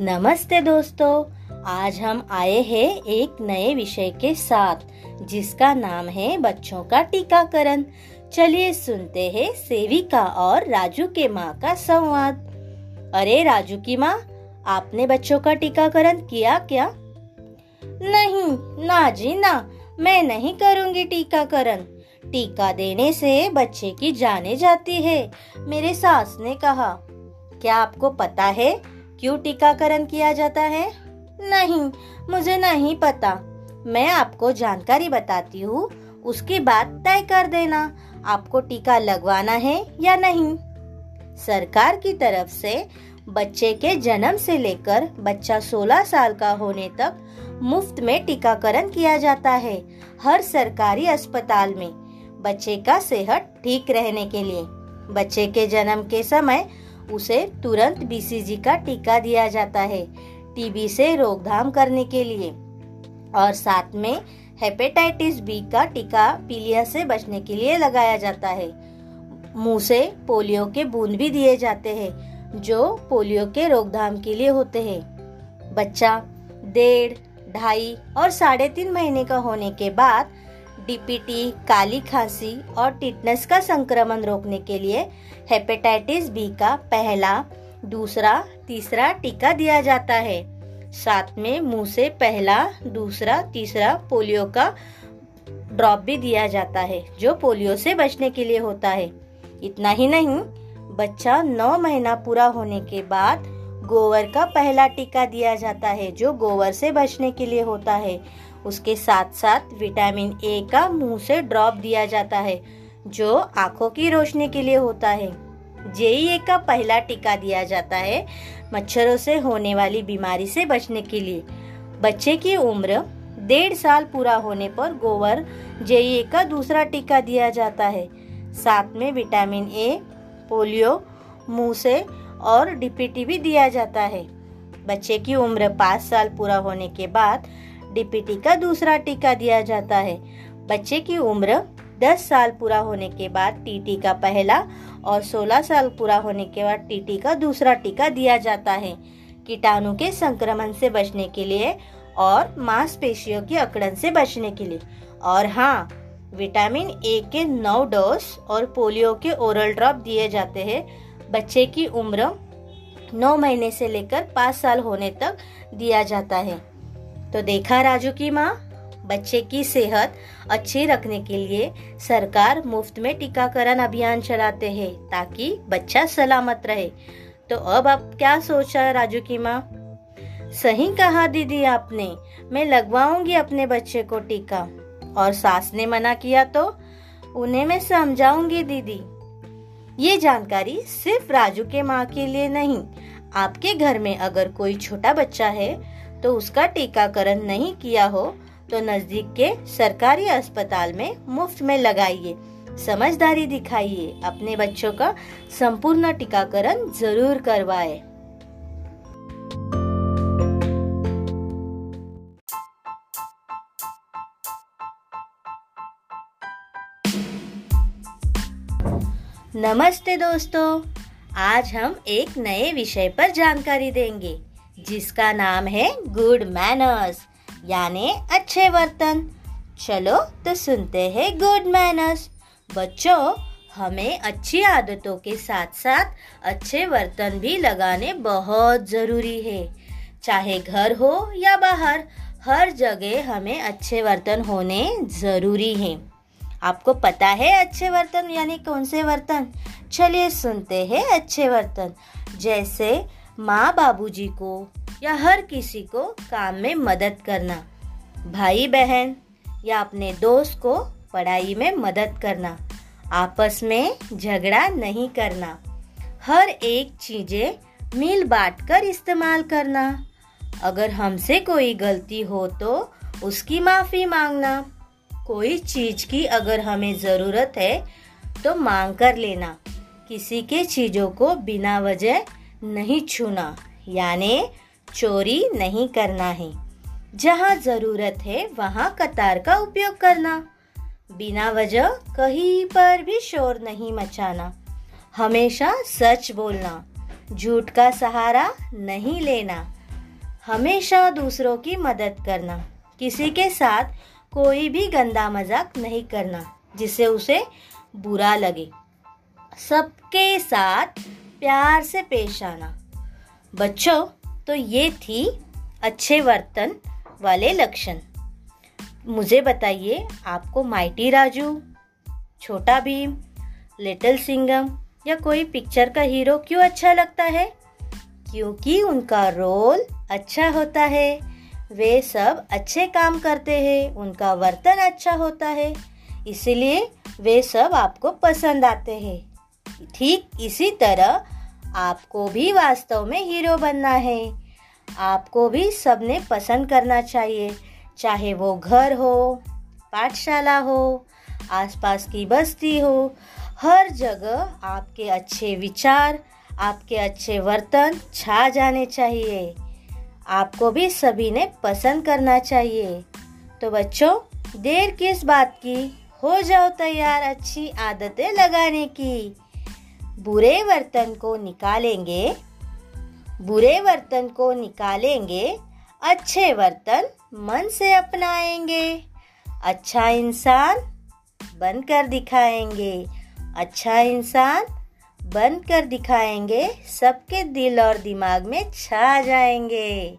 नमस्ते दोस्तों, आज हम आए हैं एक नए विषय के साथ, जिसका नाम है बच्चों का टीकाकरण। चलिए सुनते हैं सेविका और राजू के माँ का संवाद। अरे राजू की माँ, आपने बच्चों का टीकाकरण किया क्या? नहीं, ना जी ना, मैं नहीं करूँगी टीकाकरण। टीका देने से बच्चे की जाने जाती है, मेरे सास ने कहा। क्या आपको पता है क्यों टीकाकरण किया जाता है? नहीं, मुझे नहीं पता। मैं आपको जानकारी बताती हूँ, उसके बाद तय कर देना, आपको टीका लगवाना है या नहीं। सरकार की तरफ़ से बच्चे के जन्म से लेकर बच्चा 16 साल का होने तक मुफ़्त में टीकाकरण किया जाता है, हर सरकारी अस्पताल में, बच्चे का सेहत ठीक रहने के लिए। बच्चे के जन्म के समय उसे तुरंत बीसीजी का टीका दिया जाता है टीबी से रोकथाम करने के लिए। और साथ में हेपेटाइटिस बी का टीका पीलिया से बचने के लिए लगाया जाता है। मुँह से पोलियो के बूंद भी दिए जाते हैं, जो पोलियो के रोकथाम के लिए होते हैं। बच्चा डेढ़, ढाई और साढ़े तीन महीने का होने के बाद डीपीटी काली खांसी और टिटनेस का संक्रमण रोकने के लिए हेपेटाइटिस बी का पहला, दूसरा, तीसरा टीका दिया जाता है। साथ में मुँह से पहला, दूसरा, तीसरा पोलियो का ड्रॉप भी दिया जाता है, जो पोलियो से बचने के लिए होता है। इतना ही नहीं, बच्चा नौ महीना पूरा होने के बाद गोवर का पहला टीका दिया जाता है, जो गोवर से बचने के लिए होता है। उसके साथ साथ विटामिन ए का मुँह से ड्रॉप दिया जाता है, जो आँखों की रोशनी के लिए होता है। जेई का पहला टीका दिया जाता है, मच्छरों से होने वाली बीमारी से बचने के लिए। बच्चे की उम्र डेढ़ साल पूरा होने पर गोवर जेई का दूसरा टीका दिया जाता है। साथ में विटामिन ए पोलियो, मुँह से और डीपीटी भी दिया जाता है। बच्चे की उम्र पाँच साल पूरा होने के बाद डीपीटी का दूसरा टीका दिया जाता है। बच्चे की उम्र 10 साल पूरा होने के बाद टीटी का पहला और 16 साल पूरा होने के बाद टीटी का दूसरा टीका दिया जाता है। कीटाणु के संक्रमण से बचने के लिए और मांसपेशियों की अकड़न से बचने के लिए। और हाँ विटामिन ए के नौ डोज और पोलियो के ओरल ड्रॉप दिए जाते हैं। बच्चे की उम्र नौ महीने से लेकर पाँच साल होने तक दिया जाता है। तो देखा राजू की माँ, बच्चे की सेहत अच्छी रखने के लिए सरकार मुफ़्त में टीकाकरण अभियान चलाते हैं ताकि बच्चा सलामत रहे। तो अब आप क्या सोचा राजू की माँ? सही कहा दीदी आपने, मैं लगवाऊँगी अपने बच्चे को टीका। और सास ने मना किया तो उन्हें मैं समझाऊँगी दीदी। ये जानकारी सिर्फ़ राजू के माँ के लिए नहीं। आपके घर में अगर कोई छोटा बच्चा है तो उसका टीकाकरण नहीं किया हो तो नज़दीक के सरकारी अस्पताल में मुफ़्त में लगाइए। समझदारी दिखाइए, अपने बच्चों का संपूर्ण टीकाकरण ज़रूर करवाए। नमस्ते दोस्तों। आज हम एक नए विषय पर जानकारी देंगे, जिसका नाम है गुड मैनर्स यानी अच्छे बर्तन चलो तो सुनते हैं गुड मैनर्स बच्चों, हमें अच्छी आदतों के साथ साथ अच्छे बर्तन भी लगाने बहुत ज़रूरी है। चाहे घर हो या बाहर, हर जगह हमें अच्छे बर्तन होने ज़रूरी हैं। आपको पता है अच्छे बर्तन, यानी कौन से बर्तन? चलिए सुनते हैं अच्छे बर्तन। जैसे माँ बाबूजी को या हर किसी को काम में मदद करना। भाई बहन या अपने दोस्त को पढ़ाई में मदद करना। आपस में झगड़ा नहीं करना। हर एक चीज़ें मिल बांट कर इस्तेमाल करना। अगर हमसे कोई गलती हो तो उसकी माफ़ी मांगना। कोई चीज़ की अगर हमें ज़रूरत है तो मांग कर लेना। किसी के चीज़ों को बिना वजह नहीं छूना, यानी चोरी नहीं करना है। जहाँ ज़रूरत है, वहाँ कतार का उपयोग करना। बिना वजह कहीं पर भी शोर नहीं मचाना। हमेशा सच बोलना, झूठ का सहारा नहीं लेना। हमेशा दूसरों की मदद करना। किसी के साथ कोई भी गंदा मज़ाक नहीं करना, जिससे उसे बुरा लगे। सबके साथ प्यार से पेश आना। बच्चों तो ये थी अच्छे वर्तन वाले लक्षण। मुझे बताइए आपको माइटी राजू, छोटा भीम, लिटिल सिंगम या कोई पिक्चर का हीरो क्यों अच्छा लगता है? क्योंकि उनका रोल अच्छा होता है। वे सब अच्छे काम करते हैं, उनका वर्तन अच्छा होता है, इसलिए वे सब आपको पसंद आते हैं। ठीक इसी तरह आपको भी वास्तव में हीरो बनना है। आपको भी सबने पसंद करना चाहिए, चाहे वो घर हो, पाठशाला हो, आसपास की बस्ती हो, हर जगह आपके अच्छे विचार, आपके अच्छे वर्तन छा जाने चाहिए। आपको भी सभी ने पसंद करना चाहिए। तो बच्चों, देर किस बात की? हो जाओ तैयार अच्छी आदतें लगाने की। बुरे बर्तन को निकालेंगे। बुरे बर्तन को निकालेंगे, अच्छे बर्तन मन से अपनाएँगे। अच्छा इंसान बनकर दिखाएँगे। अच्छा इंसान बनकर दिखाएँगे सबके दिल और दिमाग में छा जाएँगे।